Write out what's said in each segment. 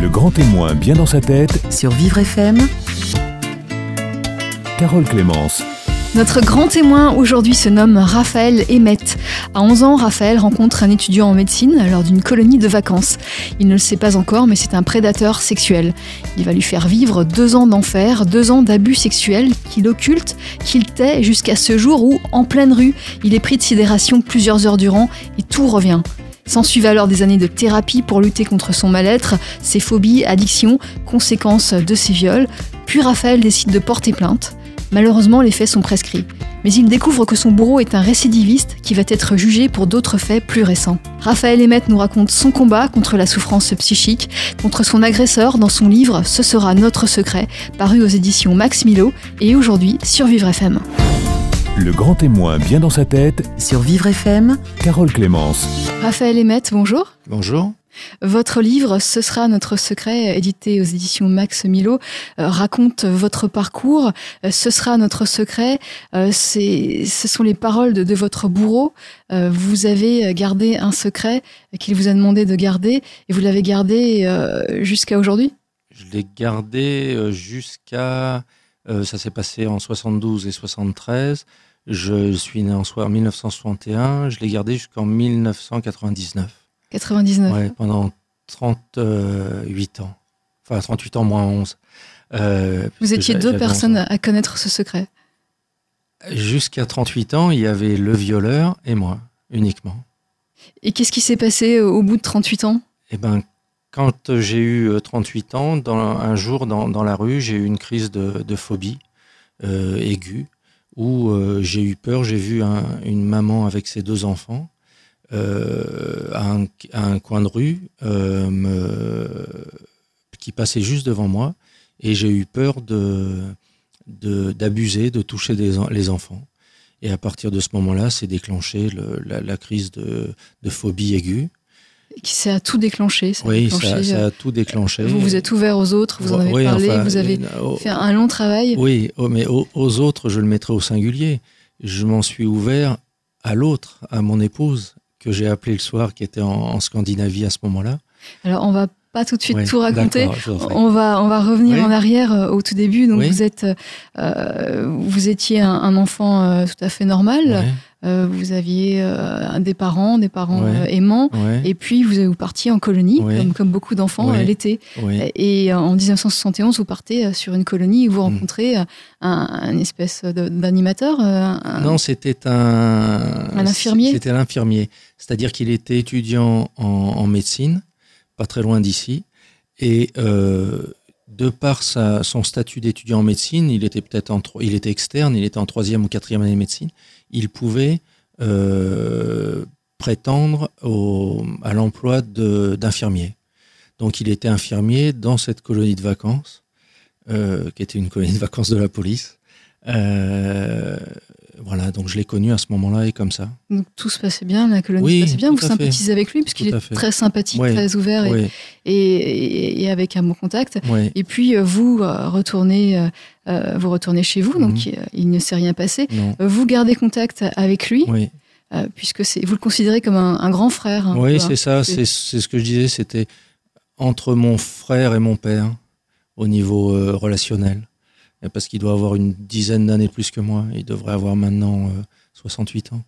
Le grand témoin bien dans sa tête, sur Vivre FM. Carole Clémence. Notre grand témoin aujourd'hui se nomme Raphaël Emmett. À 11 ans, Raphaël rencontre un étudiant en médecine lors d'une colonie de vacances. Il ne le sait pas encore, mais c'est un prédateur sexuel. Il va lui faire vivre deux ans d'enfer, deux ans d'abus sexuels qu'il occulte, qu'il tait jusqu'à ce jour où, en pleine rue, il est pris de sidération plusieurs heures durant et tout revient. S'ensuivent alors des années de thérapie pour lutter contre son mal-être, ses phobies, addictions, conséquences de ses viols. Puis Raphaël décide de porter plainte. Malheureusement, les faits sont prescrits. Mais il découvre que son bourreau est un récidiviste qui va être jugé pour d'autres faits plus récents. Raphaël Emmett nous raconte son combat contre la souffrance psychique, contre son agresseur dans son livre Ce sera notre secret, paru aux éditions Max Milo et aujourd'hui sur Vivre FM. Le grand témoin bien dans sa tête, Sur Vivre FM, Carole Clémence. Raphaël Emmett, bonjour. Bonjour. Votre livre, Ce sera notre secret, édité aux éditions Max Milo, euh, raconte votre parcours. Euh, Ce sera notre secret. euh, c'est, ce sont les paroles de, de votre bourreau. Vous avez gardé un secret qu'il vous a demandé de garder et vous l'avez gardé jusqu'à aujourd'hui? Je l'ai gardé jusqu'à. euh, ça s'est passé en 72 et 73. Je suis né en soi- en 1961. Je l'ai gardé jusqu'en 1999. 99. Ouais, pendant 38 ans. Enfin, 38 ans moins 11. Euh, Vous étiez deux j'avais 11 personnes ans. à connaître ce secret. Jusqu'à 38 ans, il y avait le violeur et moi, uniquement. Et qu'est-ce qui s'est passé au bout de 38 ans? Eh ben, quand j'ai eu euh, 38 ans, dans, un jour dans, dans la rue, j'ai eu une crise de, de phobie euh, aiguë où euh, j'ai eu peur. J'ai vu un- une maman avec ses deux enfants euh, à, un, coin de rue euh, qui passait juste devant moi et j'ai eu peur de d'abuser, de, toucher les enfants. Et à partir de ce moment-là, c'est déclenché le- la, crise de phobie aiguë. Qui ça a tout déclenché. ça a Oui, déclenché, ça, ça euh, a tout déclenché. Vous vous êtes ouvert aux autres, vous en avez Oui, parlé, enfin, vous avez au- fait un long travail. Oui, oh, mais aux, aux autres, je le mettrai au singulier. Je m'en suis ouvert à l'autre, à mon épouse, que j'ai appelée le soir, qui était en, en Scandinavie à ce moment-là. Alors, on va pas tout de suite tout raconter. On va, on va revenir Oui. en arrière euh, au tout début. Donc, Oui. vous êtes, euh, vous étiez un, un enfant euh, tout à fait normal. Euh, vous aviez euh, des parents, des parents Ouais. euh, aimants. ouais, Et puis, vous, vous partiez en colonie, comme, comme beaucoup d'enfants, l'été. Et en 1971, vous partez sur une colonie où vous Mm. rencontrez euh, un, un espèce d'animateur. Non, c'était un. Un infirmier C'était l'infirmier. C'est-à-dire qu'il était étudiant en, en médecine, pas très loin d'ici. Et euh, de par sa, son statut d'étudiant en médecine, il était peut-être il était externe, il était en troisième ou quatrième année de médecine. Il pouvait euh, prétendre à l'emploi d'infirmier. Donc il était infirmier dans cette colonie de vacances, euh, qui était une colonie de vacances de la police. Euh, voilà, donc je l'ai connu à ce moment-là et comme ça. Donc, tout se passait bien, la colonie Oui, se passait bien. Vous sympathisez avec lui, puisqu'il est fait. très sympathique, très ouvert et, Oui, et, et avec un bon contact. Et puis euh, vous euh, retournez, euh, vous retournez chez vous, donc Mhm. il ne s'est rien passé. Non. Vous gardez contact avec lui, euh, puisque vous le considérez comme un, un grand frère. peu, oui hein. c'est ça, C'est- ce que je disais, c'était entre mon frère et mon père au niveau euh, relationnel. Et Parce qu'il doit avoir une dizaine d'années de plus que moi. Il devrait avoir maintenant euh, 68 ans.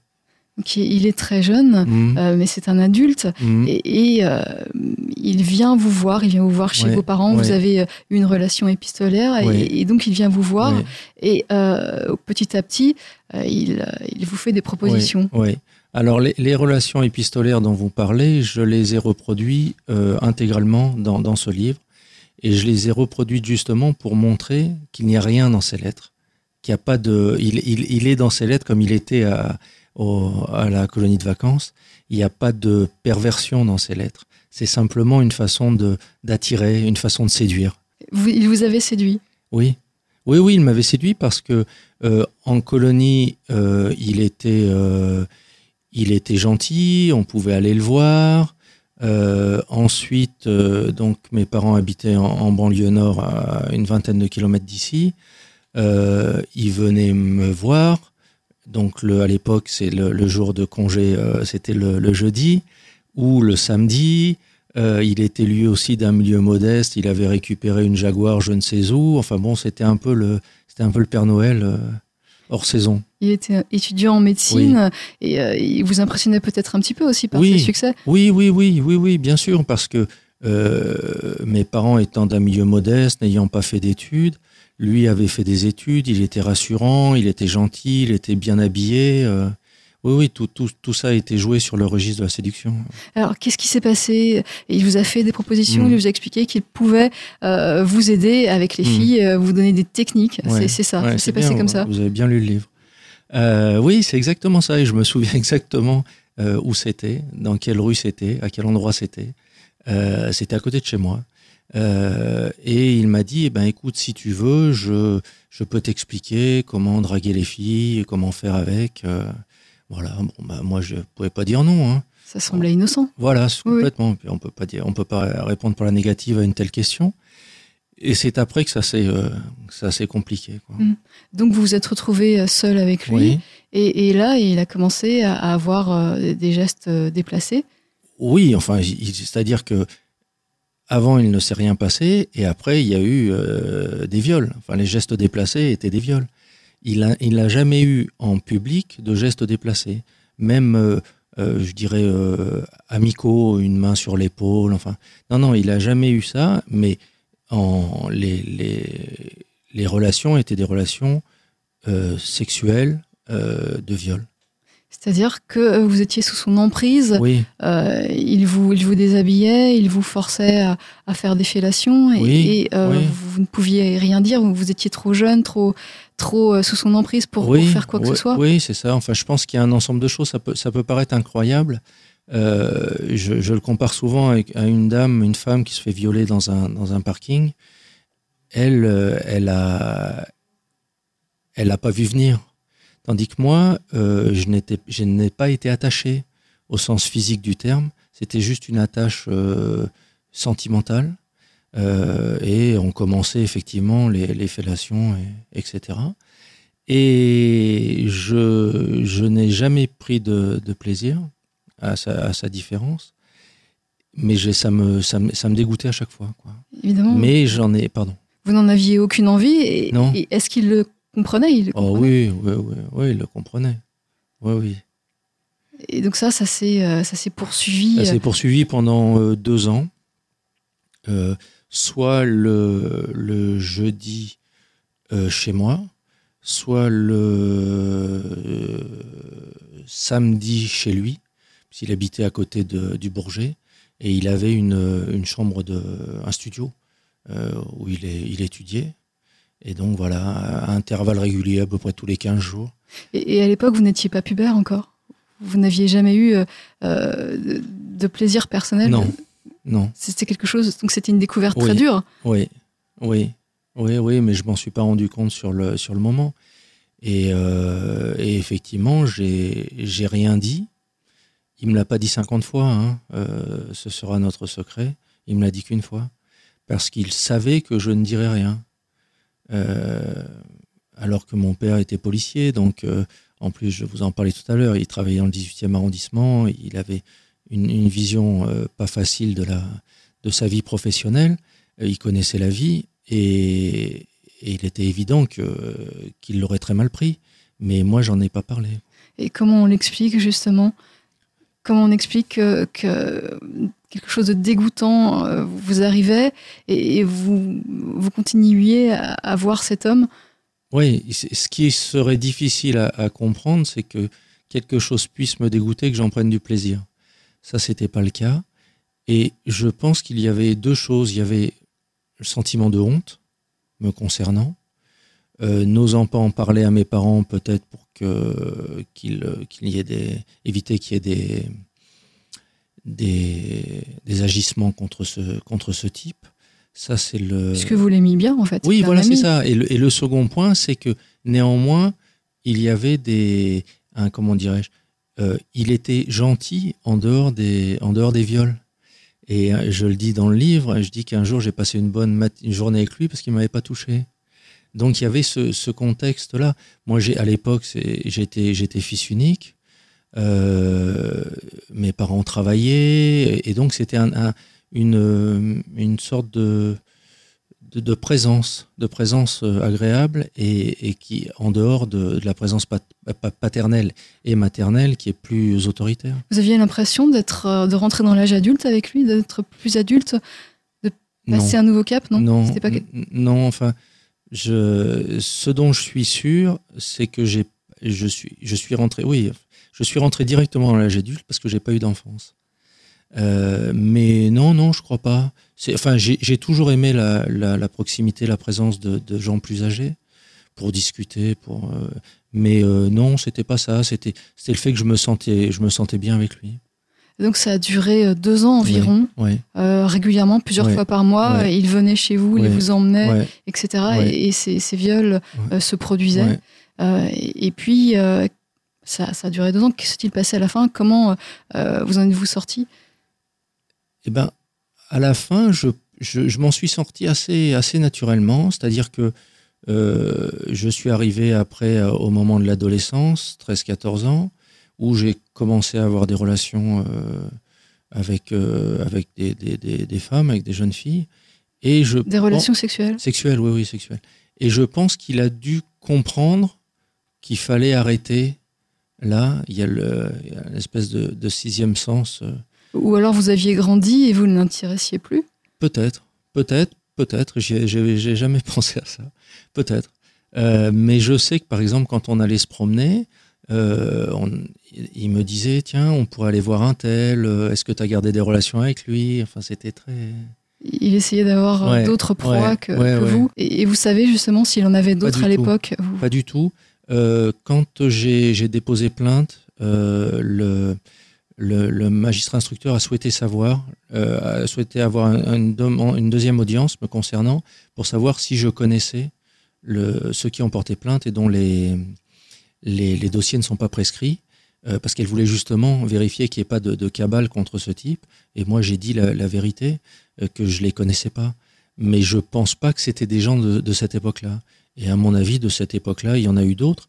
Donc, il est très jeune, Mhm. euh, mais c'est un adulte. Mhm. Et, et, euh, il vient vous voir, il vient vous voir chez Ouais, vos parents. Vous avez euh, une relation épistolaire, et- Ouais. et, donc il vient vous voir. Et euh, petit à petit, euh, il, euh, il vous fait des propositions. Oui. Alors, les, les relations épistolaires dont vous parlez, je les ai reproduites euh, intégralement dans, dans ce livre. Et je les ai reproduites justement pour montrer qu'il n'y a rien dans ces lettres. Qu'il a pas de, il, il, il est dans ces lettres comme il était à, au- à la colonie de vacances. Il n'y a pas de perversion dans ces lettres. C'est simplement une façon de d'attirer, une façon de séduire. Vous, il vous avait séduit? Oui, oui, oui, il m'avait séduit parce que euh, en colonie, euh, il était, euh, il était gentil, on pouvait aller le voir. Euh, ensuite, euh, donc mes parents habitaient en, en banlieue nord, à une vingtaine de kilomètres d'ici. Euh, ils venaient me voir. Donc le, à l'époque, c'est le, le jour de congé, euh, c'était le, le jeudi ou le samedi. Euh, il était lui aussi d'un milieu modeste. Il avait récupéré une Jaguar, je ne sais où. Enfin bon, c'était un peu le, c'était un peu le Père Noël euh, hors saison. Il était étudiant en médecine et euh, il vous impressionnait peut-être un petit peu aussi par Oui. ses succès. Oui, oui, oui, oui, oui, bien sûr, parce que euh, mes parents étant d'un milieu modeste, n'ayant pas fait d'études, lui avait fait des études, il était rassurant, il était gentil, il était bien habillé. euh, oui, oui, tout, tout, tout ça a été joué sur le registre de la séduction. Alors, qu'est-ce qui s'est passé? Il vous a fait des propositions, Mm. il vous a expliqué qu'il pouvait vous aider avec les Mm. filles, vous donner des techniques. Ouais. C'est- ça, Ouais, ça c'est s'est passé bien, comme ça? Vous avez bien lu le livre. Euh, oui, c'est exactement ça. Et je me souviens exactement euh, où c'était, dans quelle rue c'était, à quel endroit c'était. Euh, c'était à côté de chez moi. Et il m'a dit, eh ben, écoute, si tu veux, je, je peux t'expliquer comment draguer les filles, comment faire avec. voilà. Bon, bah, moi, je pouvais pas dire non. Hein. Ça semblait innocent. Voilà, Oui, complètement. Puis on peut pas dire, on peut pas répondre pour la négative à une telle question. Et c'est après que ça s'est, euh, compliqué. Quoi. Mm. Donc, vous vous êtes retrouvé euh, seul avec lui. Oui. Et, et là, il a commencé à, avoir euh, des gestes euh, déplacés. Oui, enfin, c'est-à-dire que avant il ne s'est rien passé et après il y a eu euh, des viols. Enfin, les gestes déplacés étaient des viols. Il a, il n'a jamais eu en public de gestes déplacés, même, euh, euh, je dirais amicaux, une main sur l'épaule. Enfin, non, non, il a jamais eu ça. Mais en les les, les relations étaient des relations euh, sexuelles euh, de viol. C'est-à-dire que euh, vous étiez sous son emprise, Oui. euh, il, vous, il vous déshabillait, il vous forçait à, à faire des fellations et, Oui, et, oui. vous, ne pouviez rien dire, vous, étiez trop jeune, trop, trop sous son emprise pour, pour faire quoi que ce soit. Oui, c'est ça. Enfin, je pense qu'il y a un ensemble de choses. Ça peut, ça peut paraître incroyable. Euh, je, le compare souvent à une dame, une femme qui se fait violer dans un, dans un parking. Elle, euh, elle a, elle l'a pas vu venir. Tandis que moi, euh, je n'ai pas été attaché au sens physique du terme. C'était juste une attache euh, sentimentale. Et on commençait effectivement les, les fellations, et, etc. Et je, je n'ai jamais pris de plaisir à sa, à sa différence. Mais ça me, ça, me, ça me dégoûtait à chaque fois. Quoi. Évidemment, Mais j'en ai. Pardon. vous n'en aviez aucune envie. Et, Non. et est-ce qu'il le comprenait, il le Oh comprenait oui, oui, oui, oui, il le comprenait. Oui, oui. Et donc ça, ça s'est euh, ça s'est poursuivi. Ça euh, s'est poursuivi pendant euh, deux ans. Euh, soit le, le jeudi euh, chez moi, soit le euh, samedi chez lui, puisqu'il habitait à côté de- du Bourget, et il avait une, une chambre, de, un studio euh, où il, est, il étudiait. Et donc voilà, à intervalles réguliers, à peu près tous les 15 jours. Et, et à l'époque, vous n'étiez pas pubère encore? Vous n'aviez jamais eu euh, euh, de, plaisir personnel? Non, non. C'était quelque chose. Donc c'était une découverte Oui. très dure? Oui, oui, oui, oui, mais je m'en suis pas rendu compte sur le, sur le moment. Et, euh, et effectivement, j'ai rien dit. Il me l'a pas dit 50 fois, hein. Euh, ce sera notre secret. Il me l'a dit qu'une fois, parce qu'il savait que je ne dirais rien. Euh, alors que mon père était policier, donc euh, en plus, je vous en parlais tout à l'heure, il travaillait dans le 18e arrondissement, il avait une, vision pas facile de, la, de sa vie professionnelle, il connaissait la vie et, il était évident qu'il l'aurait très mal pris. Mais moi, j'en ai pas parlé. Et comment on l'explique justement? Comment on explique que, que quelque chose de dégoûtant euh, vous arrivait et, vous, vous continuiez à, voir cet homme? Oui, ce qui serait difficile à, à comprendre, c'est que quelque chose puisse me dégoûter, que j'en prenne du plaisir. Ça, c'était pas le cas. Et je pense qu'il y avait deux choses. Il y avait le sentiment de honte me concernant, euh, n'osant pas en parler à mes parents, peut-être pour que qu'il y ait des éviter qu'il y ait des des, des agissements contre ce contre ce type. Ça, c'est le. Puisque vous l'aimiez bien en fait. Oui, voilà, c'est ça. Et le, et le second point, c'est que néanmoins, il y avait des, comment dirais-je, euh, il était gentil en dehors des, en dehors des viols. Et euh, je le dis dans le livre, je dis qu'un jour j'ai passé une bonne mat- une journée avec lui parce qu'il m'avait pas touché. Donc il y avait ce, ce contexte-là. Moi, j'ai à l'époque, j'étais j'étais fils unique. Euh, mes parents travaillaient et donc c'était un, un- une, une sorte de, de, de présence, de présence euh, agréable et, et qui, en dehors de, de la présence pat- pa- paternelle et maternelle, qui est plus autoritaire. Vous aviez l'impression d'être, euh, de rentrer dans l'âge adulte avec lui, d'être plus adulte, passer un nouveau cap, non, pas... non, enfin, ce dont je suis sûr, c'est que j'ai, je suis, je suis rentré, oui, je suis rentré directement dans l'âge adulte parce que j'ai pas eu d'enfance. Euh, mais non, non, je crois pas. Enfin, j'ai, toujours aimé la, proximité, la présence de, de gens plus âgés pour discuter, pour. euh, mais euh, non, c'était pas ça. C'était, c'était le fait que je me sentais, je me sentais bien avec lui. Donc ça a duré euh, deux ans environ, euh, régulièrement, plusieurs fois par mois. Ouais. Il venait chez vous, il Ouais. vous emmenait, ouais, etc. Et, et ces, ces viols euh, se produisaient. Euh, et, et puis, ça, ça a duré deux ans. Que s'est-il passé à la fin? Comment vous en êtes-vous sorti? Eh ben, à la fin, je, je, je m'en suis sorti assez, assez naturellement. C'est-à-dire que je suis arrivé après, au moment de l'adolescence, 13-14 ans, où j'ai commencé à avoir des relations euh, avec, euh, avec des, des, des, des femmes, avec des jeunes filles. Et je Des relations sexuelles? Sexuelles, oui, oui, sexuelles. Et je pense qu'il a dû comprendre qu'il fallait arrêter. Là, il y a, le, il y a une espèce de, de sixième sens. euh, Ou alors vous aviez grandi et vous ne l'intéressiez plus? Peut-être, peut-être, peut-être. J'ai j'ai jamais pensé à ça. Peut-être. Euh, mais je sais que par exemple, quand on allait se promener, on- il me disait tiens, on pourrait aller voir un tel. euh, Est-ce que tu as gardé des relations avec lui? Enfin, c'était très. Il essayait d'avoir euh, Ouais, d'autres proies ouais, que, ouais, que ouais. vous. Et, et vous savez justement s'il en avait d'autres à l'époque vous- Pas du tout. Euh, quand j'ai déposé plainte, euh, le, le, le magistrat instructeur a souhaité savoir, euh, a souhaité avoir un- une, deuxième audience me concernant pour savoir si je connaissais le, ceux qui ont porté plainte et dont les, les, les dossiers ne sont pas prescrits. euh, parce qu'elle voulait justement vérifier qu'il n'y ait pas de, de cabale contre ce type. Et moi, j'ai dit la, la vérité, euh, que je les connaissais pas. Mais je pense pas que c'était des gens de, de cette époque-là. Et à mon avis, de cette époque-là, il y en a eu d'autres.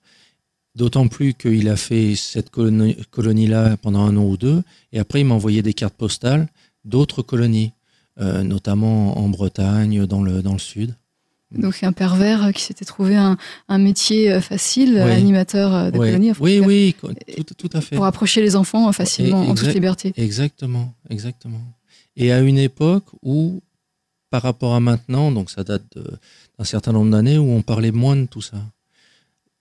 D'autant plus qu'il a fait cette colonie- colonie-là pendant un an ou deux. Et après, il m'a envoyé des cartes postales d'autres colonies, euh, notamment en Bretagne, dans le, dans le sud. Donc un pervers euh, qui s'était trouvé un, un métier euh, facile, Oui. animateur euh, de Ouais. colonie, enfin, Oui, tout oui, tout, tout à fait. pour approcher les enfants euh, facilement, en toute liberté. Exactement, exactement. Et à une époque où, par rapport à maintenant, donc ça date d'un certain nombre d'années, où on parlait moins de tout ça.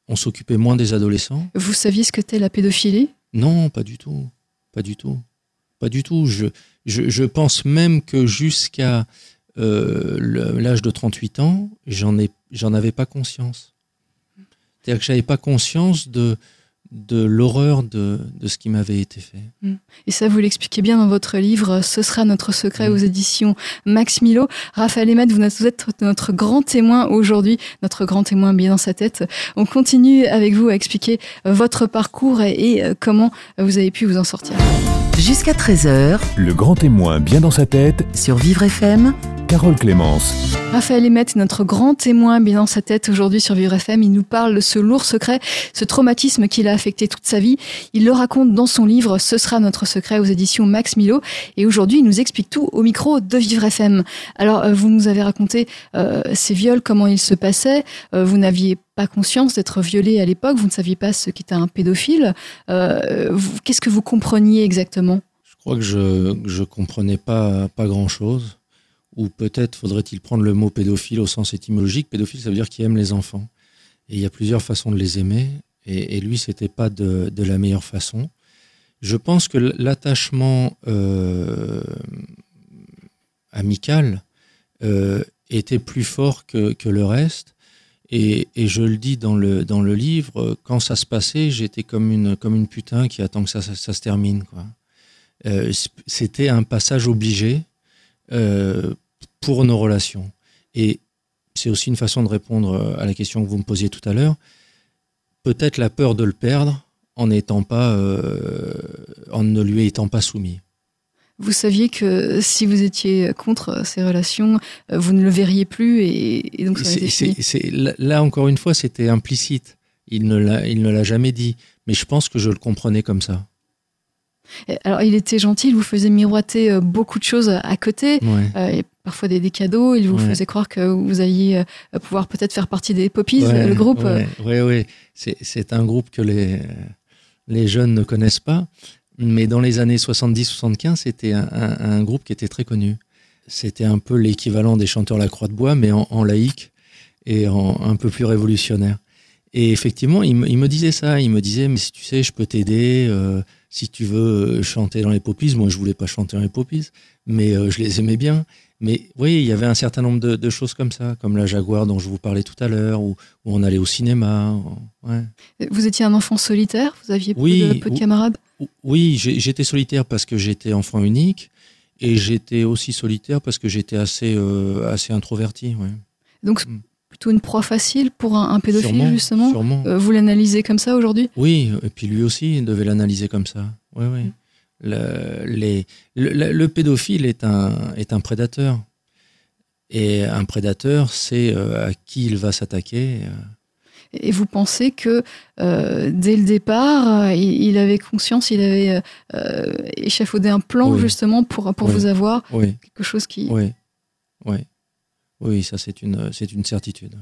On s'occupait moins des adolescents. Vous saviez ce que qu'était la pédophilie? Non, pas du tout. Pas du tout. Pas du tout. Je, je, je pense même que jusqu'à euh, l'âge de 38 ans, j'en ai, j'en avais pas conscience. C'est-à-dire que j'avais pas conscience de, de l'horreur de, de ce qui m'avait été fait. Et ça, vous l'expliquez bien dans votre livre Ce sera notre secret Mm. aux éditions Max Milo. Raphaël Emmett, vous êtes notre grand témoin aujourd'hui, notre grand témoin bien dans sa tête. On continue avec vous à expliquer votre parcours et, et, euh, comment vous avez pu vous en sortir. Jusqu'à 13h Le grand témoin bien dans sa tête, sur Vivre FM. Carole Clémence. Raphaël Emmett, notre grand témoin bien dans sa tête aujourd'hui sur Vivre FM. Il nous parle de ce lourd secret, ce traumatisme qui l'a affecté toute sa vie. Il le raconte dans son livre Ce sera notre secret aux éditions Max Milo. Et aujourd'hui, il nous explique tout au micro de Vivre FM. Alors, euh, vous nous avez raconté euh, ces viols, comment ils se passaient. Euh, vous n'aviez pas conscience d'être violé à l'époque. Vous ne saviez pas ce qu'était un pédophile. Euh, Qu'est-ce que vous compreniez exactement? Je crois que je je comprenais pas pas grand chose. Ou peut-être faudrait-il prendre le mot pédophile au sens étymologique. Pédophile, ça veut dire qui aime les enfants. Et il y a plusieurs façons de les aimer. Et, et lui, c'était pas de, la meilleure façon. Je pense que l'attachement euh, amical euh, était plus fort que, le reste. Et, je le dis dans le, dans le livre, quand ça se passait, j'étais comme une, comme une putain qui attend que ça, ça, se termine. Euh, c'était un passage obligé euh, pour nos relations. Et c'est aussi une façon de répondre à la question que vous me posiez tout à l'heure. Peut-être la peur de le perdre en n'étant pas, euh, en ne lui étant pas soumis. Vous saviez que si vous étiez contre ces relations, euh, vous ne le verriez plus et, et donc ça C'est- été fini. c'est- c'est- là, là, encore une fois, c'était implicite. Il ne l'a, il ne l'a jamais dit, mais je pense que je le comprenais comme ça. Alors, il était gentil, il vous faisait miroiter euh, beaucoup de choses à côté, Ouais. euh, et parfois des, des cadeaux. Il vous Ouais. faisait croire que vous alliez euh, pouvoir peut-être faire partie des Poppies, Ouais, le groupe. ouais, ouais. C'est, un groupe que les, les jeunes ne connaissent pas. Mais dans les années 70-75, c'était un, un- un groupe qui était très connu. C'était un peu l'équivalent des chanteurs La Croix de Bois, mais en, en laïque et en, un peu plus révolutionnaire. Et effectivement, il me, il me disait ça. Il me disait, mais si tu sais, je peux t'aider. euh, si tu veux euh, chanter dans les poppies, moi je voulais pas chanter dans les poppies, mais euh, je les aimais bien. Mais oui, il y avait un certain nombre de, de choses comme ça, comme la Jaguar dont je vous parlais tout à l'heure, où, où on allait au cinéma. Ouais. Vous étiez un enfant solitaire Vous aviez peu de, peu de ou- camarades? Oui, j'étais solitaire parce que j'étais enfant unique, et j'étais aussi solitaire parce que j'étais assez, euh, assez introverti. Ouais. Donc, Mm. Plutôt une proie facile pour un, un pédophile, Sûrement, justement sûrement. Euh, Vous l'analysez comme ça aujourd'hui? Oui, et puis lui aussi il devait l'analyser comme ça. Oui, oui. Mm. Le, les- le, le- le pédophile est un, est un prédateur. Et un prédateur, c'est euh, à qui il va s'attaquer. euh. Et vous pensez que euh, dès le départ, il, il avait conscience, il avait euh, échafaudé un plan Oui. justement pour, pour Oui. vous avoir Oui, quelque chose qui... oui, oui. Oui, ça c'est une, c'est une certitude.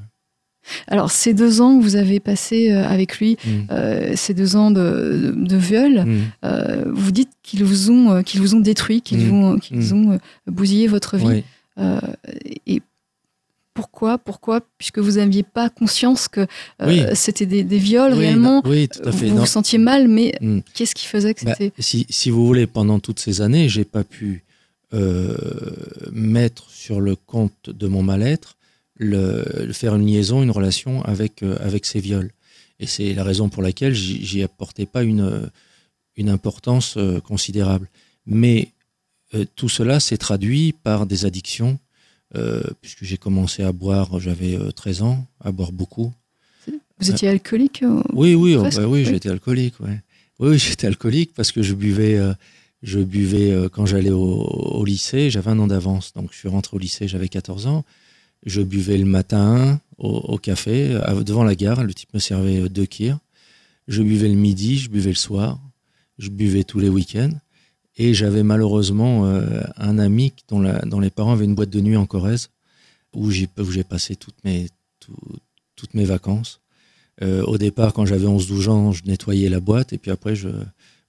Alors, ces deux ans que vous avez passé euh, avec lui, Mm. euh, ces deux ans de, de, de viol, Mm. euh, vous dites qu'ils vous ont, qu'ils vous ont détruit, qu'ils Mm. vous- qu'ils Mm. ont euh, bousillé votre vie. Oui. Euh, et pourquoi Pourquoi Puisque vous n'aviez pas conscience que Oui. c'était des, des viols Oui, réellement. non, oui, tout à fait. Vous Non. vous sentiez mal, mais qu'est-ce qui faisait que Bah, c'était si, si vous voulez, pendant toutes ces années, j'ai pas pu mettre sur le compte de mon mal-être le, le faire une liaison, une relation avec, euh, avec ces viols. Et c'est la raison pour laquelle j'y apportais pas une, une importance euh, considérable. Mais euh, tout cela s'est traduit par des addictions, euh, puisque j'ai commencé à boire, j'avais euh, 13 ans, à boire beaucoup. Vous étiez alcoolique euh, Oui, oui, oh, bah oui, oui. j'étais alcoolique, ouais. Oui, oui, j'étais alcoolique parce que je buvais, euh, je buvais euh, quand j'allais au, lycée, j'avais un an d'avance, donc je suis rentré au lycée, j'avais 14 ans. Je buvais le matin au, café, devant la gare, le type me servait euh, deux kirs. Je buvais le midi, je buvais le soir, je buvais tous les week-ends. Et j'avais malheureusement euh, un ami dont, les parents avaient une boîte de nuit en Corrèze, où j'ai passé toutes mes, tout- toutes mes vacances. Au départ, quand j'avais 11-12 ans, je nettoyais la boîte et puis après, je,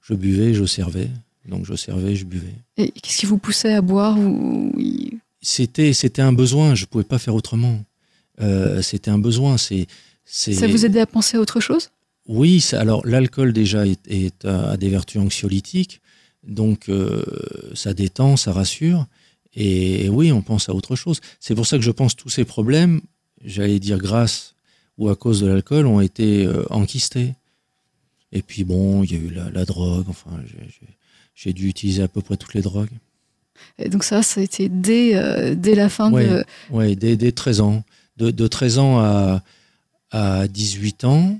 je buvais, je servais. Donc, je servais, je buvais. Et qu'est-ce qui vous poussait à boire ou- C'était, c'était un besoin, je pouvais pas faire autrement. Euh, c'était un besoin. C'est. Ça vous aidait à penser à autre chose? Oui, ça- alors l'alcool déjà est, est à, a des vertus anxiolytiques, donc euh, ça détend, ça rassure. Et, oui, on pense à autre chose. C'est pour ça que je pense tous ces problèmes, j'allais dire grâce ou à cause de l'alcool, ont été euh, enquistés. Et puis bon, il y a eu la, la drogue, enfin, j'ai- j'ai- dû utiliser à peu près toutes les drogues. Et donc ça, ça a été dès, euh, dès la fin de... Oui, dès, dès 13 ans. De, de 13 ans à, à 18 ans.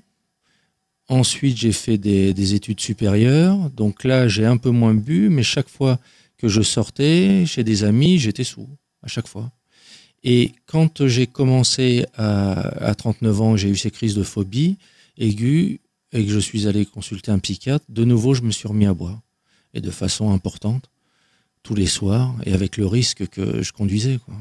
Ensuite, j'ai fait des, des études supérieures. Donc là, j'ai un peu moins bu, mais chaque fois que je sortais chez des amis, j'étais sous, à chaque fois. Et quand j'ai commencé à, à 39 ans, j'ai eu ces crises de phobie aiguës et que je suis allé consulter un psychiatre, de nouveau, je me suis remis à boire. Et de façon importante, tous les soirs, et avec le risque que je conduisais. Quoi.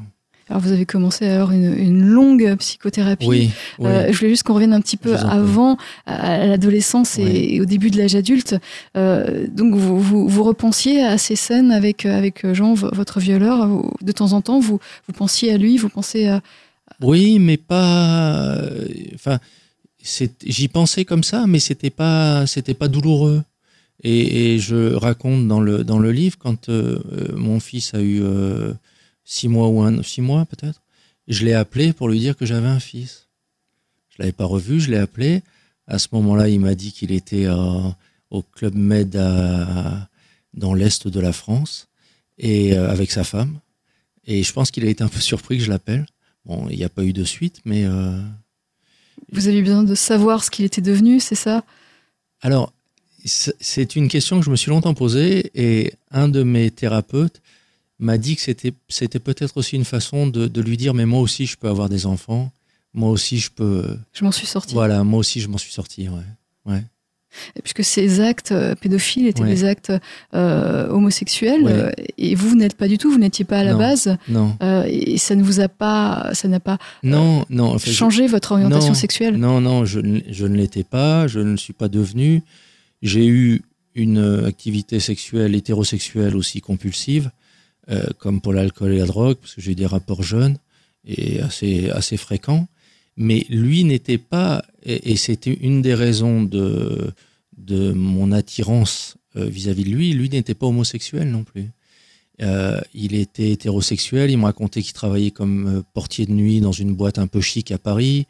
Alors vous avez commencé alors une, une longue psychothérapie. Oui, oui. Euh, je voulais juste qu'on revienne un petit peu avant, à l'adolescence et, Oui. et au début de l'âge adulte. Euh, donc vous, vous, vous repensiez à ces scènes avec, euh, avec Jean, votre violeur. Vous- De temps en temps, vous, vous pensiez à lui, vous pensez à... Oui, mais pas. euh, Enfin, j'y pensais comme ça, mais c'était pas, c'était pas douloureux. Et, et je raconte dans le dans le livre quand euh, euh, mon fils a eu euh, six mois ou un six mois peut-être, je l'ai appelé pour lui dire que j'avais un fils. Je l'avais pas revu, je l'ai appelé. À ce moment-là, il m'a dit qu'il était euh, au club Med à- dans l'est de la France et euh, avec sa femme. Et je pense qu'il a été un peu surpris que je l'appelle. Bon, il n'y a pas eu de suite, mais Vous avez besoin de savoir ce qu'il était devenu, c'est ça? Alors c'est une question que je me suis longtemps posée et un de mes thérapeutes m'a dit que c'était c'était peut-être aussi une façon de, de lui dire mais moi aussi je peux avoir des enfants, moi aussi je peux Je m'en suis sortie. voilà moi aussi je m'en suis sorti ouais ouais Puisque ces actes euh, pédophiles étaient Ouais. des actes euh, homosexuels, Ouais. euh, et vous, vous n'êtes pas du tout, vous n'étiez pas à la Non. base, Non, euh, et ça ne vous a pas, ça n'a pas non, non. en fait, je- changé votre orientation non, sexuelle. Non, non, je, ne- je ne l'étais pas, je ne le suis pas devenu. J'ai eu une activité sexuelle hétérosexuelle aussi compulsive, euh, comme pour l'alcool et la drogue, parce que j'ai eu des rapports jeunes et assez, assez fréquents. Mais lui n'était pas, et, c'était une des raisons de, de mon attirance euh, vis-à-vis de lui, lui n'était pas homosexuel non plus. Euh, il était hétérosexuel, il me racontait qu'il travaillait comme euh, portier de nuit dans une boîte un peu chic à Paris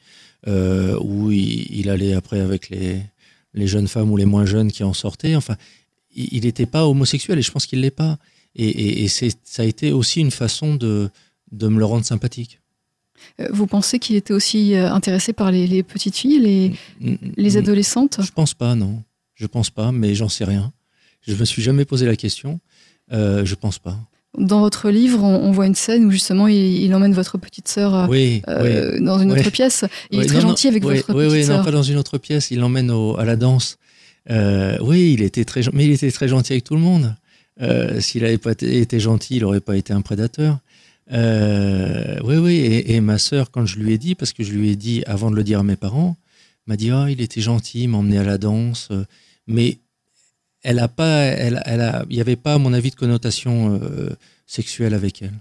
euh, où il allait après avec les, les jeunes femmes ou les moins jeunes qui en sortaient. Enfin, il n'était pas homosexuel et je pense qu'il l'est pas. Et, et, ça a été aussi une façon de, de me le rendre sympathique. Euh, Vous pensez qu'il était aussi euh, intéressé par les, les petites filles, les, les Mm, adolescentes? Je pense pas, non. Je pense pas, mais j'en sais rien. Je me suis jamais posé la question. Euh, je pense pas. Dans votre livre, on, on voit une scène où justement il, il emmène votre petite sœur euh, Oui, euh, dans une Oui. autre pièce. Il est très non, gentil avec non, votre oui, petite oui, non, sœur. pas dans une autre pièce. Il l'emmène à la danse. Euh, oui, il était très, mais il était très gentil avec tout le monde. Euh, S'il n'avait pas été gentil, il n'aurait pas été un prédateur. Oui, oui. Et, et ma sœur, quand je lui ai dit, parce que je lui ai dit avant de le dire à mes parents, m'a dit ah il était gentil, il m'a emmené à la danse, mais elle a pas, elle, elle a, il n'y avait pas à mon avis de connotation euh, sexuelle avec elle.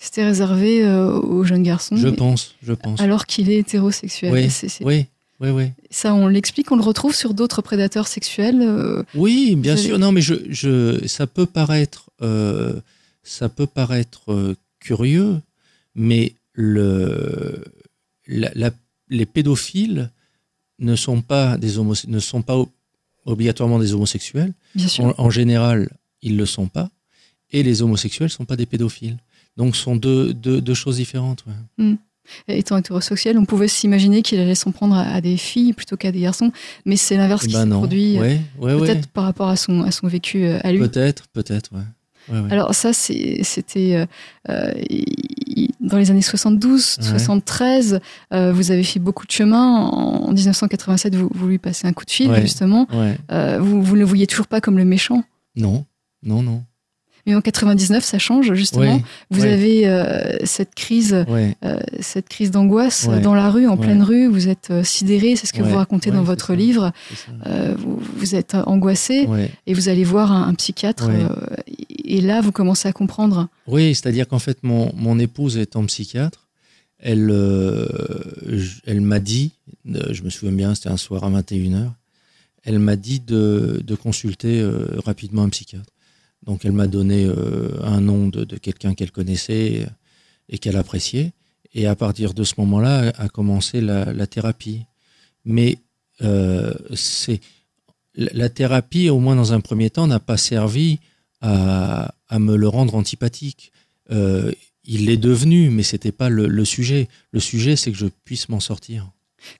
C'était réservé euh, aux jeunes garçons. Je pense, je pense. Alors qu'il est hétérosexuel. Oui, Oui, oui, oui. Ça, on l'explique, on le retrouve sur d'autres prédateurs sexuels. euh, Oui, bien Vous sûr. avez- Non, mais je, je, ça peut paraître, ça peut paraître curieux, mais le, la- la- les pédophiles ne sont pas des homos, ne sont pas obligatoirement des homosexuels. bien sûr. En, en général, ils le sont pas, et les homosexuels sont pas des pédophiles. Donc, ce sont deux, deux, deux choses différentes. ouais. Étant hétérosexuel, on pouvait s'imaginer qu'il allait s'en prendre à, à des filles plutôt qu'à des garçons. Mais c'est l'inverse Eh qui ben s'est produit, euh, Ouais, ouais, ouais. peut-être par rapport à son, à son vécu euh, à lui. Peut-être, peut-être, ouais. Ouais, ouais. Alors ça, c'était euh, il- dans les années 72, Ouais. 73. euh, vous avez fait beaucoup de chemin. En, en 1987, vous, vous lui passez un coup de fil, Ouais. justement. Ouais. Euh, vous, vous ne le voyez toujours pas comme le méchant. Non, non, non. Mais en 99, ça change, justement. Vous avez euh, cette crise, euh, cette crise d'angoisse dans la rue, en pleine rue. Vous êtes sidéré, c'est ce que vous racontez dans votre ça. livre. Euh, vous, vous êtes angoissé et vous allez voir un, un psychiatre. Et là, vous commencez à comprendre. Oui, c'est-à-dire qu'en fait, mon, mon épouse étant psychiatre, elle, euh, elle m'a dit, euh, je me souviens bien, c'était un soir à 21h, elle m'a dit de, de consulter euh, rapidement un psychiatre. Donc elle m'a donné un nom de, de quelqu'un qu'elle connaissait et qu'elle appréciait. Et à partir de ce moment-là, a commencé la, la thérapie. Mais c'est la thérapie, au moins dans un premier temps, n'a pas servi à, à me le rendre antipathique. Euh, il l'est devenu, mais c'était pas le, le sujet. Le sujet, c'est que je puisse m'en sortir.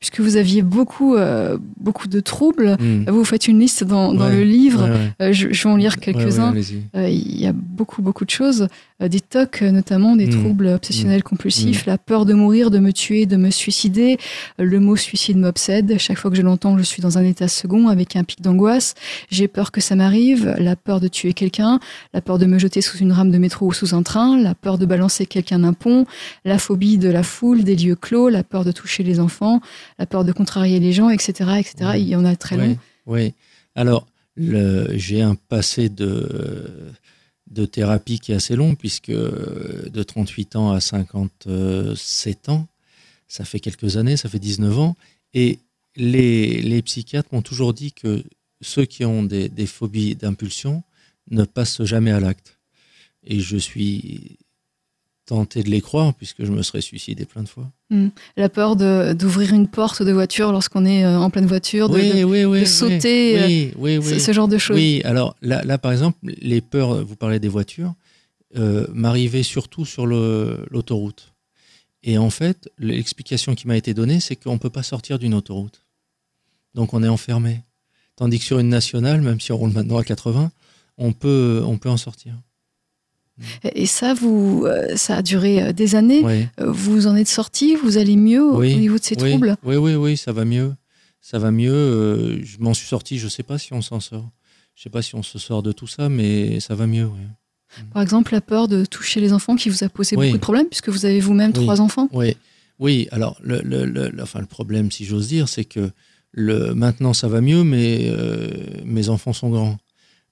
Puisque vous aviez beaucoup, euh, beaucoup de troubles, Mm. vous faites une liste dans, dans Ouais. le livre. Ouais, ouais. Euh, je, je vais en lire quelques-uns. Euh, il y a beaucoup, beaucoup de choses. Des TOC, euh, notamment, des Mm. troubles obsessionnels compulsifs, la peur de mourir, de me tuer, de me suicider. Le mot suicide m'obsède. Chaque fois que je l'entends, je suis dans un état second avec un pic d'angoisse. J'ai peur que ça m'arrive. La peur de tuer quelqu'un. La peur de me jeter sous une rame de métro ou sous un train. La peur de balancer quelqu'un d'un pont. La phobie de la foule, des lieux clos. La peur de toucher les enfants. La peur de contrarier les gens, etc. etc. Ouais. Il y en a très long. Oui. Alors, j'ai un passé de, de thérapie qui est assez long, puisque de 38 ans à 57 ans, ça fait quelques années, ça fait 19 ans. Et les, les psychiatres m'ont toujours dit que ceux qui ont des, des phobies d'impulsion ne passent jamais à l'acte. Et je suis tenté de les croire, puisque je me serais suicidé plein de fois. La peur d'ouvrir une porte de voiture lorsqu'on est euh, en pleine voiture, de, oui, de- oui, oui, oui. sauter, ce, ce genre de choses. Oui, alors là, là, par exemple, les peurs, vous parlez des voitures, euh, m'arrivaient surtout sur l'autoroute. Et en fait, l'explication qui m'a été donnée, c'est qu'on ne peut pas sortir d'une autoroute. Donc on est enfermé. Tandis que sur une nationale, même si on roule maintenant à 80, on peut, on peut en sortir. Et ça, vous, euh, ça a duré euh, des années. Oui, Euh, Vous en êtes sorti, vous allez mieux au- Oui, au niveau de ces oui, troubles? oui, oui, oui, ça va mieux. ça va mieux. Je m'en suis sorti, je ne sais pas si on s'en sort. Je ne sais pas si on se sort de tout ça, mais ça va mieux. Par exemple, la peur de toucher les enfants qui vous a posé beaucoup de problèmes, puisque vous avez vous-même trois enfants? Oui, oui. Alors, le, le, le, le- enfin, le problème, si j'ose dire, c'est que le, maintenant, ça va mieux, mais euh, mes enfants sont grands.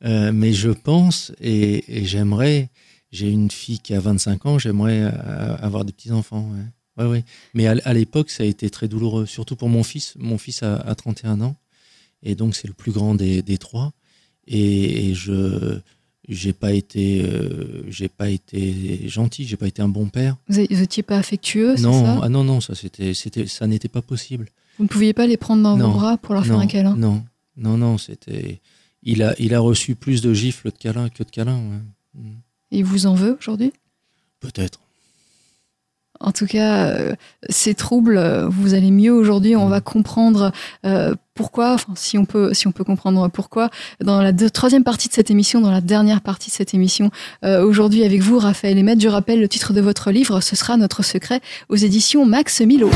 Euh, mais je pense, et, et j'aimerais, j'ai une fille qui a 25 ans, j'aimerais euh, avoir des petits-enfants. Ouais. Ouais, ouais. Mais à, l'époque, ça a été très douloureux, surtout pour mon fils. Mon fils a, a 31 ans, et donc c'est le plus grand des, des trois. Et, et je j'ai pas été euh, j'ai pas été gentil j'ai pas été un bon père Vous n'étiez pas affectueux, non, ça? ah non, non, ça c'était, c'était, ça n'était pas possible. Vous ne pouviez pas les prendre dans Non. vos bras pour leur faire un câlin? non, non, non, c'était. Il a, il a reçu plus de gifles de câlins que de câlins. ouais. Il vous en veut aujourd'hui? Peut-être. En tout cas, euh, ces troubles, euh, vous allez mieux aujourd'hui. On va comprendre euh, pourquoi, enfin, si on peut, si on peut comprendre pourquoi. Dans la deux- troisième partie de cette émission, dans la dernière partie de cette émission, euh, aujourd'hui avec vous, Raphaël Emmett, je rappelle le titre de votre livre, ce sera Notre secret aux éditions Max Milo.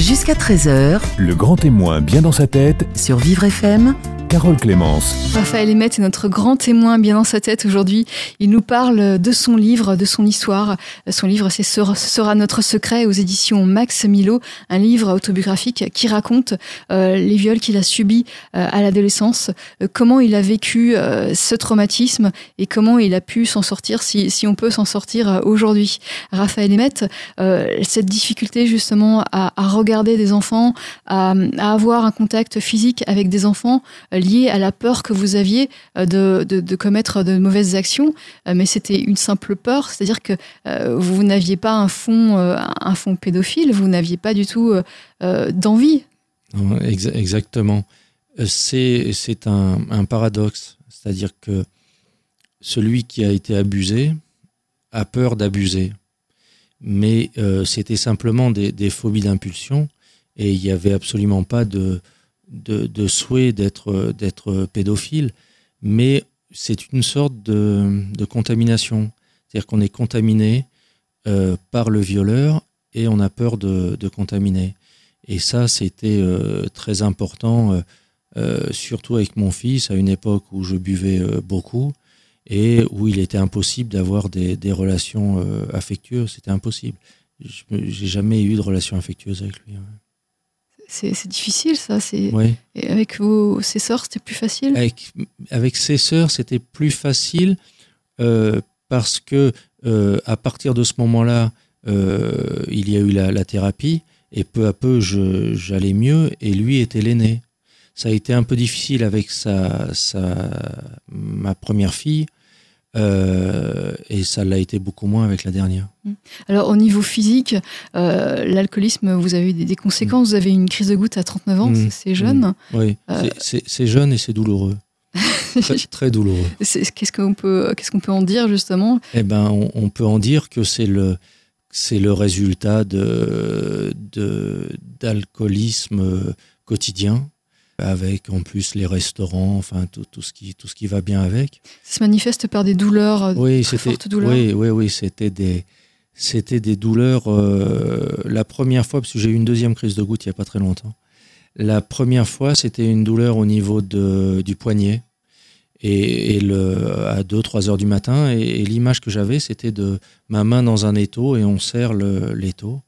Jusqu'à 13h Le grand témoin bien dans sa tête, sur Vivre FM. Carole Clémence. Raphaël Emmett est notre grand témoin bien dans sa tête aujourd'hui. Il nous parle de son livre, de son histoire. Son livre, c'est Ce sera notre secret aux éditions Max Milo, un livre autobiographique qui raconte euh, les viols qu'il a subis euh, à l'adolescence, euh, comment il a vécu ce traumatisme et comment il a pu s'en sortir, si, si on peut s'en sortir aujourd'hui. Raphaël Emmett, euh, cette difficulté justement à, regarder des enfants, à, avoir un contact physique avec des enfants, lié à la peur que vous aviez euh, de, de, commettre de mauvaises actions, euh, mais c'était une simple peur, c'est-à-dire que euh, vous n'aviez pas un fond, un fond pédophile, vous n'aviez pas du tout d'envie. Exactement. C'est, un, un paradoxe. C'est-à-dire que celui qui a été abusé a peur d'abuser. Mais c'était simplement des, des phobies d'impulsion et il n'y avait absolument pas de, de, de souhait d'être, d'être pédophile. Mais c'est une sorte de, de contamination. C'est-à-dire qu'on est contaminé euh, par le violeur et on a peur de, de contaminer. Et ça, c'était euh, très important, euh, euh, surtout avec mon fils, à une époque où je buvais euh, beaucoup et où il était impossible d'avoir des, des relations euh, affectueuses. C'était impossible. J'ai jamais eu de relation affectueuse avec lui. C'est c'est difficile ça. Et avec vos ses sœurs, c'était plus facile? Avec, avec ses sœurs, c'était plus facile euh, parce que euh, à partir de ce moment-là, euh, il y a eu la, la thérapie et peu à peu, j'allais mieux et lui était l'aîné. Ça a été un peu difficile avec sa, sa, ma première fille euh, et ça l'a été beaucoup moins avec la dernière. Alors au niveau physique, euh, l'alcoolisme, vous avez eu des, des conséquences. Vous avez eu une crise de goutte à 39 ans, Mm. c'est- jeune. Oui, Euh, c'est- jeune et c'est douloureux. Très, très douloureux. Qu'est-ce qu'on peut, qu'est-ce qu'on peut en dire justement? Eh ben, on, on peut en dire que c'est le c'est le résultat de de- d'alcoolisme quotidien avec en plus les restaurants, enfin tout, tout ce qui tout ce qui va bien avec. Ça se manifeste par des douleurs, euh, Oui, très c'était fortes douleurs. oui oui oui c'était des c'était des douleurs. euh, la première fois parce que j'ai eu une deuxième crise de goutte il y a pas très longtemps. La première fois c'était une douleur au niveau de du poignet et, et le, à 2-3 heures du matin. Et, et l'image que j'avais, c'était de ma main dans un étau et on serre le- l'étau.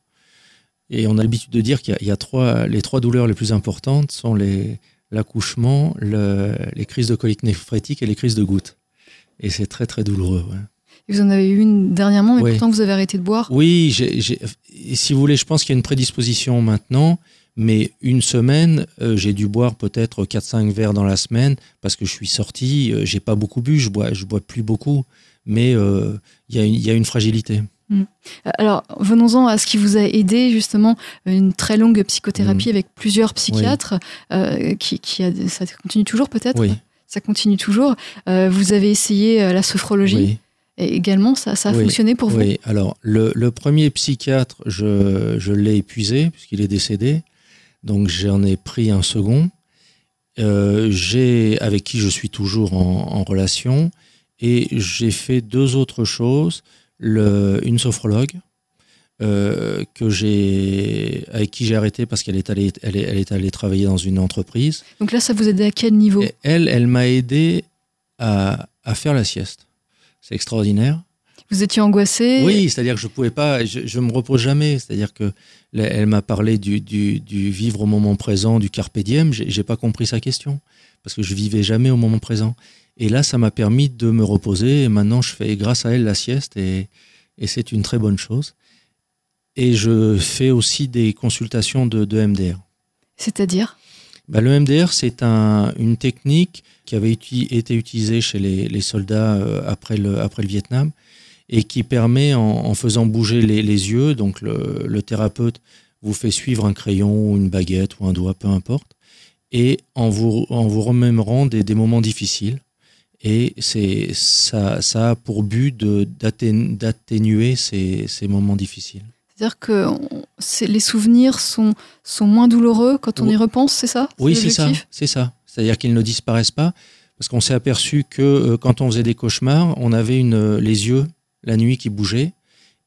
Et on a l'habitude de dire qu'il y a, il y a trois, les trois douleurs les plus importantes sont les, l'accouchement, le- les crises de colique néphrétique et les crises de gouttes. Et c'est très très douloureux. ouais. Et Vous en avez eu une dernièrement, mais Oui. pourtant vous avez arrêté de boire? Oui, si vous voulez, je pense qu'il y a une prédisposition maintenant, mais une semaine, euh, j'ai dû boire peut-être 4-5 verres dans la semaine parce que je suis sorti, euh, j'ai pas beaucoup bu, je bois, je bois plus beaucoup, mais euh, y, il y a une fragilité. Alors venons-en à ce qui vous a aidé justement, une très longue psychothérapie avec plusieurs psychiatres, euh, qui, qui a, ça continue toujours peut-être. Oui, Ça continue toujours. Euh, vous avez essayé euh, la sophrologie oui, et également ça, ça a fonctionné pour vous? oui. Alors, le, le premier psychiatre, je, je l'ai épuisé puisqu'il est décédé, donc j'en ai pris un second. Euh, j'ai avec qui je suis toujours en, en relation et j'ai fait deux autres choses le, une sophrologue euh, que j'ai, avec qui j'ai arrêté parce qu'elle est allée, elle est, elle est allée travailler dans une entreprise. Donc là, ça vous aidait à quel niveau? Et elle, elle m'a aidé à, à faire la sieste. C'est extraordinaire. Vous étiez angoissé? Oui, c'est-à-dire que je pouvais pas, je, je me repose jamais. C'est-à-dire que là, elle m'a parlé du, du, du vivre au moment présent, du carpe diem. J'ai pas compris sa question parce que je vivais jamais au moment présent. Et là, ça m'a permis de me reposer. Et maintenant, je fais grâce à elle la sieste et, et c'est une très bonne chose. Et je fais aussi des consultations de, de MDR. C'est-à-dire? Bah, le MDR, c'est un, une technique qui avait uti- été utilisée chez les, les soldats euh, après, le, après le Vietnam et qui permet, en, en faisant bouger les, les yeux, donc le, le thérapeute vous fait suivre un crayon ou une baguette ou un doigt, peu importe, et en vous, en vous remémorant des, des moments difficiles. Et c'est ça, ça a pour but d'atténuer ces, ces moments difficiles. C'est-à-dire que les souvenirs sont, sont moins douloureux quand on y repense, c'est ça? Oui, c'est ça. C'est ça. C'est-à-dire qu'ils ne disparaissent pas, parce qu'on s'est aperçu que euh, quand on faisait des cauchemars, on avait une, euh, les yeux la nuit qui bougeaient,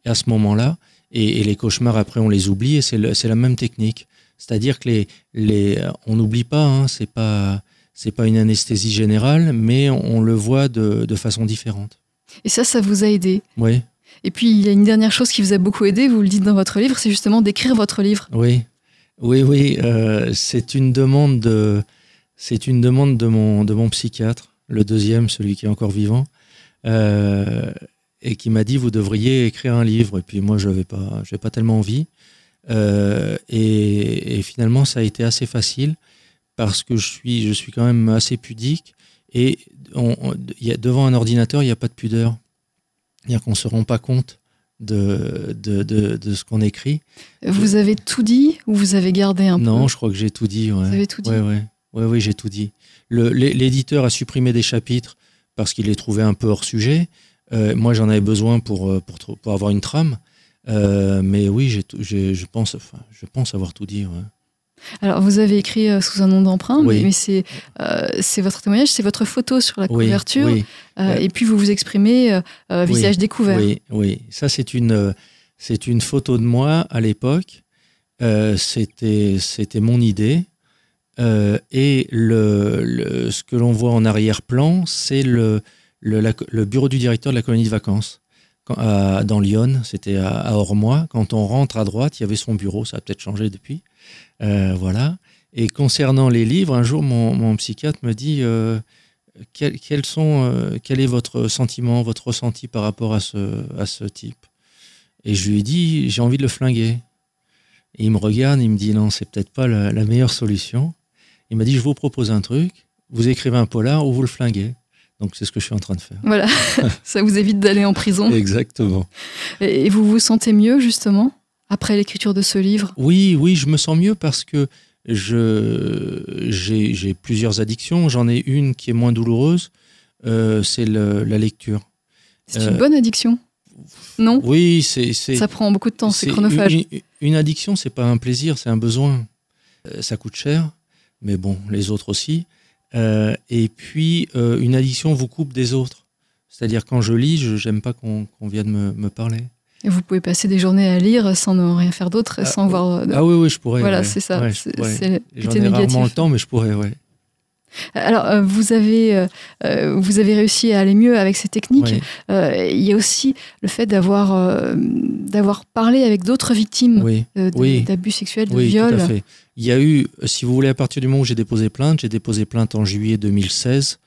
et à ce moment-là, et, et les cauchemars après on les oublie, et c'est la même technique. C'est-à-dire que les, les, on n'oublie pas, hein, c'est pas, c'est pas une anesthésie générale, mais on, on le voit de, de façon différente. Et ça, ça vous a aidé. Oui, Et puis, il y a une dernière chose qui vous a beaucoup aidé, vous le dites dans votre livre, c'est justement d'écrire votre livre. oui, oui, oui. euh, c'est une demande de, c'est une demande de mon, de mon psychiatre, le deuxième, celui qui est encore vivant. euh, et qui m'a dit vous devriez écrire un livre et puis moi je n'avais pas pas tellement envie Euh, et, et finalement ça a été assez facile parce que je suis je suis quand même assez pudique et on, on- il y a, devant un ordinateur il n'y a pas de pudeur c'est-à-dire qu'on se rend pas compte de, de, de, de ce qu'on écrit Vous avez tout dit ou vous avez gardé un non peu je crois que j'ai tout dit ouais. Vous avez tout dit Ouais, ouais. Ouais, ouais, j'ai tout dit. L'éditeur a supprimé des chapitres parce qu'il les trouvait un peu hors sujet. Euh, moi, j'en avais besoin pour, euh, pour, pour avoir une trame. Euh, mais oui, tout- j'ai- je, pense, enfin, je pense avoir tout dit. ouais. Alors, vous avez écrit euh, sous un nom d'emprunt, Oui. mais, mais c'est euh, c'est votre témoignage, c'est votre photo sur la Oui, couverture, oui, euh, et puis vous vous exprimez visage découvert. oui, oui. Ça, c'est une, c'est une photo de moi à l'époque. C'était c'était mon idée. Et le, le- ce que l'on voit en arrière-plan, c'est le, le, la- le bureau du directeur de la colonie de vacances. Dans Lyon, c'était à, Ormois. Quand on rentre à droite, il y avait son bureau. Ça a peut-être changé depuis. Euh, voilà. Et concernant les livres, un jour, mon, psychiatre me dit euh, quel, sont, euh, quel est votre sentiment, votre ressenti par rapport à ce, type? Et je lui ai dit, j'ai envie de le flinguer. Il me regarde, il me dit, non, c'est peut-être pas la, la meilleure solution. Il m'a dit, je vous propose un truc, vous écrivez un polar ou vous le flinguez. Donc c'est ce que je suis en train de faire. Voilà, ça vous évite d'aller en prison. Exactement. Et, vous vous sentez mieux, justement, après l'écriture de ce livre? Oui, oui, je me sens mieux parce que je j'ai plusieurs addictions. J'en ai une qui est moins douloureuse, euh, c'est le- la lecture. C'est Euh, une bonne addiction? Non? Oui, c'est c'est Ça prend beaucoup de temps, c'est chronophage. Une, une- une addiction, c'est pas un plaisir, c'est un besoin. Euh, ça coûte cher, mais bon, les autres aussi. Euh, et puis, euh, une addiction vous coupe des autres. C'est-à-dire, quand je lis, je n'aime pas qu'on vienne me, me parler. Et vous pouvez passer des journées à lire sans ne rien faire d'autre, Ah, sans voir. de- Ah oui, oui, je pourrais. voilà, ouais. c'est ça. Ouais, c'est J'en ai rarement le temps, mais je pourrais, ouais. Alors, euh, vous avez, euh, euh, vous avez réussi à aller mieux avec ces techniques. Euh, il y a aussi le fait d'avoir euh, d'avoir parlé avec d'autres victimes Oui, euh, d'abus sexuels, de oui, viols. tout à fait. Il y a eu, si vous voulez, à partir du moment où j'ai déposé plainte, j'ai déposé plainte en juillet 2016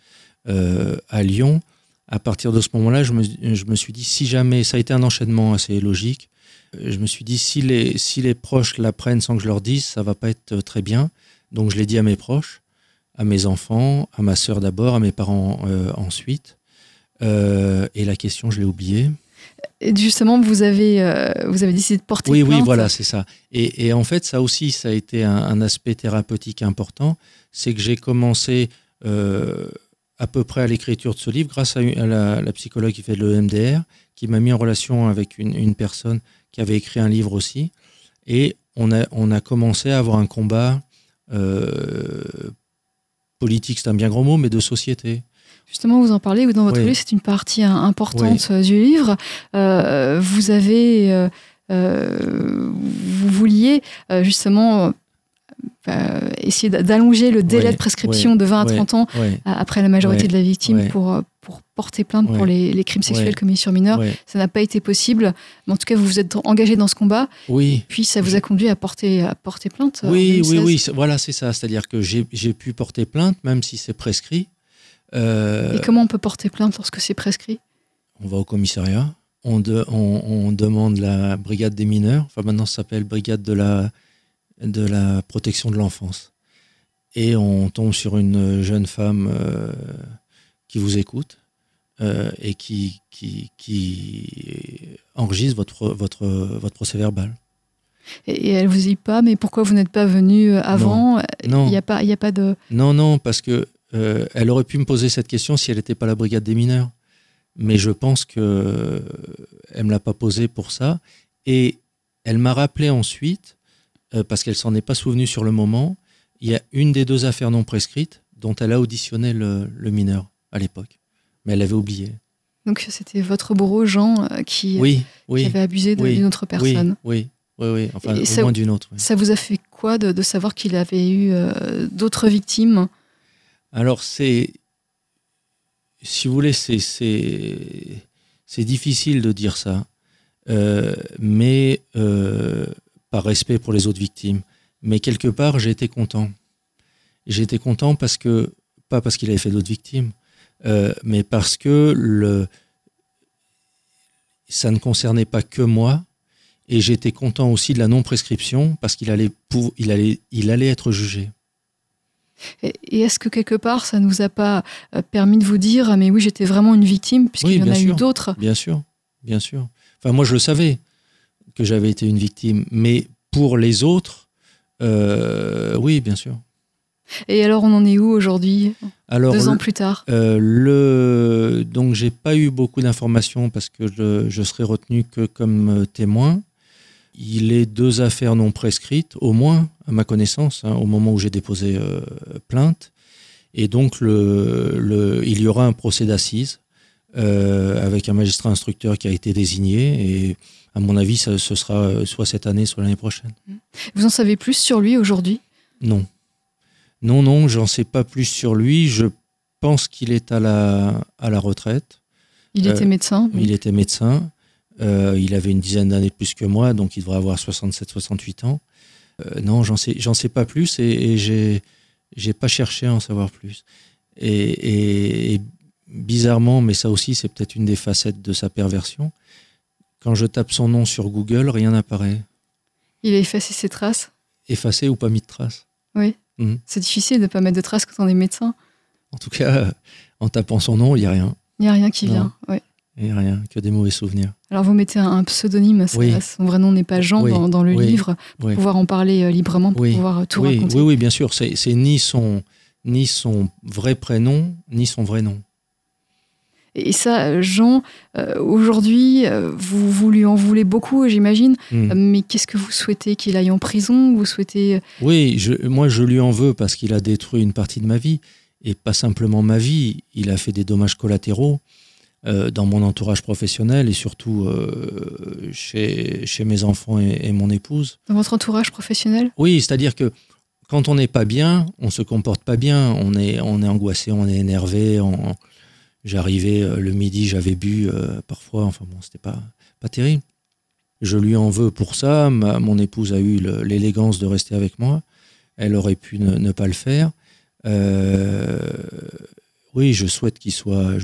euh, à Lyon. À partir de ce moment-là, je me, je me suis dit, si jamais, ça a été un enchaînement assez logique, euh, je me suis dit, si les, si les proches l'apprennent sans que je leur dise, ça va pas être euh, très bien. Donc je l'ai dit à mes proches, à mes enfants, à ma sœur d'abord, à mes parents euh, ensuite. Euh, et la question, je l'ai oubliée. Et justement, vous avez, euh, vous avez décidé de porter Oui, plainte. oui, voilà, c'est ça. Et, et en fait, ça aussi, ça a été un, un aspect thérapeutique important. C'est que j'ai commencé euh, à peu près à l'écriture de ce livre grâce à, la, la psychologue qui fait le MDR, qui m'a mis en relation avec une, une personne qui avait écrit un livre aussi. Et on a, on a commencé à avoir un combat euh, politique, c'est un bien gros mot, mais de société. Justement, vous en parlez, ou dans votre Oui. livre, c'est une partie hein, importante euh, du livre. Euh, vous avez, euh, vous vouliez justement essayer d'allonger le délai de prescription de 20 à 30 ans après la majorité de la victime pour, pour porter plainte pour les, crimes sexuels commis sur mineurs. Ça n'a pas été possible. Mais en tout cas, vous vous êtes engagé dans ce combat. Oui. Puis ça vous a conduit à porter, à porter plainte. Oui, oui, oui. Voilà, c'est ça. C'est-à-dire que j'ai pu porter plainte, même si c'est prescrit. Euh, Et comment on peut porter plainte lorsque c'est prescrit? On va au commissariat. On, on, demande la brigade des mineurs. Enfin, maintenant, ça s'appelle brigade de la, de la protection de l'enfance. Et on tombe sur une jeune femme euh, qui vous écoute euh, et qui, qui, qui, enregistre votre, votre, votre procès verbal. Et, elle vous dit pas, mais pourquoi vous n'êtes pas venu avant Non. Il n'y a, pas, a pas de. Non, non, parce que euh, elle aurait pu me poser cette question si elle n'était pas la brigade des mineurs. Mais je pense qu'elle ne me l'a pas posée pour ça. Et elle m'a rappelé ensuite, euh, parce qu'elle s'en est pas souvenue sur le moment, il y a une des deux affaires non prescrites dont elle a auditionné le, le mineur à l'époque. Mais elle avait oublié. Donc c'était votre bourreau, Jean, euh, qui, oui, oui, avait abusé d'une autre personne. Oui, oui, oui, enfin au moins d'une autre. Ça vous a fait quoi de, de savoir qu'il avait eu d'autres victimes? Alors c'est, si vous voulez, c'est, difficile de dire ça, euh, mais euh, par respect pour les autres victimes. Mais quelque part, j'ai été content. J'ai été content parce que, pas parce qu'il avait fait d'autres victimes, euh, mais parce que le, ça ne concernait pas que moi, et j'étais content aussi de la non-prescription parce qu'il allait, il allait, il allait être jugé. Et est-ce que quelque part, ça ne vous a pas euh, permis de vous dire, ah, mais oui, j'étais vraiment une victime, puisqu'il y en a eu d'autres? Bien sûr, bien sûr. Enfin, moi, je le savais que j'avais été une victime, mais pour les autres, euh, oui, bien sûr. Et alors, on en est où aujourd'hui Deux ans plus tard? euh, le... Donc, j'ai pas eu beaucoup d'informations parce que je, je serai retenu que comme témoin. Il est deux affaires non prescrites, au moins, à ma connaissance, hein, au moment où j'ai déposé euh, plainte. Et donc, le, il y aura un procès d'assises euh, avec un magistrat instructeur qui a été désigné. Et à mon avis, ce sera euh, soit cette année, soit l'année prochaine. Vous en savez plus sur lui aujourd'hui? Non. Non, non, j'en sais pas plus sur lui. Je pense qu'il est à la, à la retraite. Il était médecin Il était médecin. Euh, il avait une dizaine d'années plus que moi, donc il devrait avoir 67-68 ans. Euh, non, j'en sais, j'en sais pas plus et, et j'ai, j'ai pas cherché à en savoir plus. Et, bizarrement, mais ça aussi, c'est peut-être une des facettes de sa perversion. Quand je tape son nom sur Google, rien n'apparaît. Il a effacé ses traces Effacé ou pas mis de traces Oui. Mhm. C'est difficile de ne pas mettre de traces quand on est médecin. En tout cas, en tapant son nom, il n'y a rien. Il n'y a rien qui vient, oui. Et rien, que des mauvais souvenirs. Alors vous mettez un pseudonyme, son vrai nom n'est pas Jean dans, le livre, pour pouvoir en parler euh, librement, pour pouvoir euh, tout raconter. Oui, oui, bien sûr, c'est ni son, ni son vrai prénom, ni son vrai nom. Et ça, Jean, euh, aujourd'hui, vous, vous, lui en voulez beaucoup, j'imagine. Hmm. Mais qu'est-ce que vous souhaitez Qu'il aille en prison? Vous souhaitez Oui, je, moi je lui en veux parce qu'il a détruit une partie de ma vie. Et pas simplement ma vie, il a fait des dommages collatéraux. Euh, dans mon entourage professionnel et surtout euh, chez, chez mes enfants et, mon épouse. Dans votre entourage professionnel? Oui, c'est-à-dire que quand on n'est pas bien, on se comporte pas bien, on est, on est angoissé, on est énervé. J'arrivais euh, le midi, j'avais bu parfois, enfin bon, c'était pas, pas terrible. Je lui en veux pour ça. mon épouse a eu l'élégance de rester avec moi. Elle aurait pu ne, pas le faire. Euh, oui, je souhaite qu'il soit,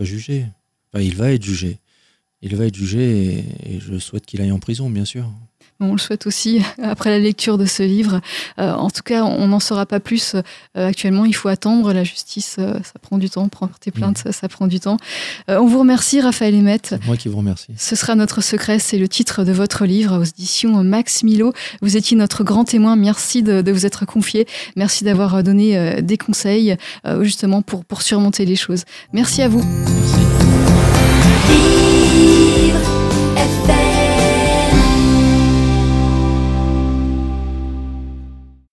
jugé. il va être jugé. Il va être jugé et je souhaite qu'il aille en prison, bien sûr on le souhaite aussi euh, après la lecture de ce livre. Euh, en tout cas, on n'en saura pas plus. Euh, actuellement, il faut attendre. La justice, ça prend du temps. Porter plainte, mmh. ça, prend du temps. on vous remercie, Raphaël Emmett. Moi qui vous remercie. Ce sera notre secret. C'est le titre de votre livre aux éditions Max Milo. Vous étiez notre grand témoin. Merci de, vous être confié. Merci d'avoir donné des conseils justement pour, surmonter les choses. Merci à vous.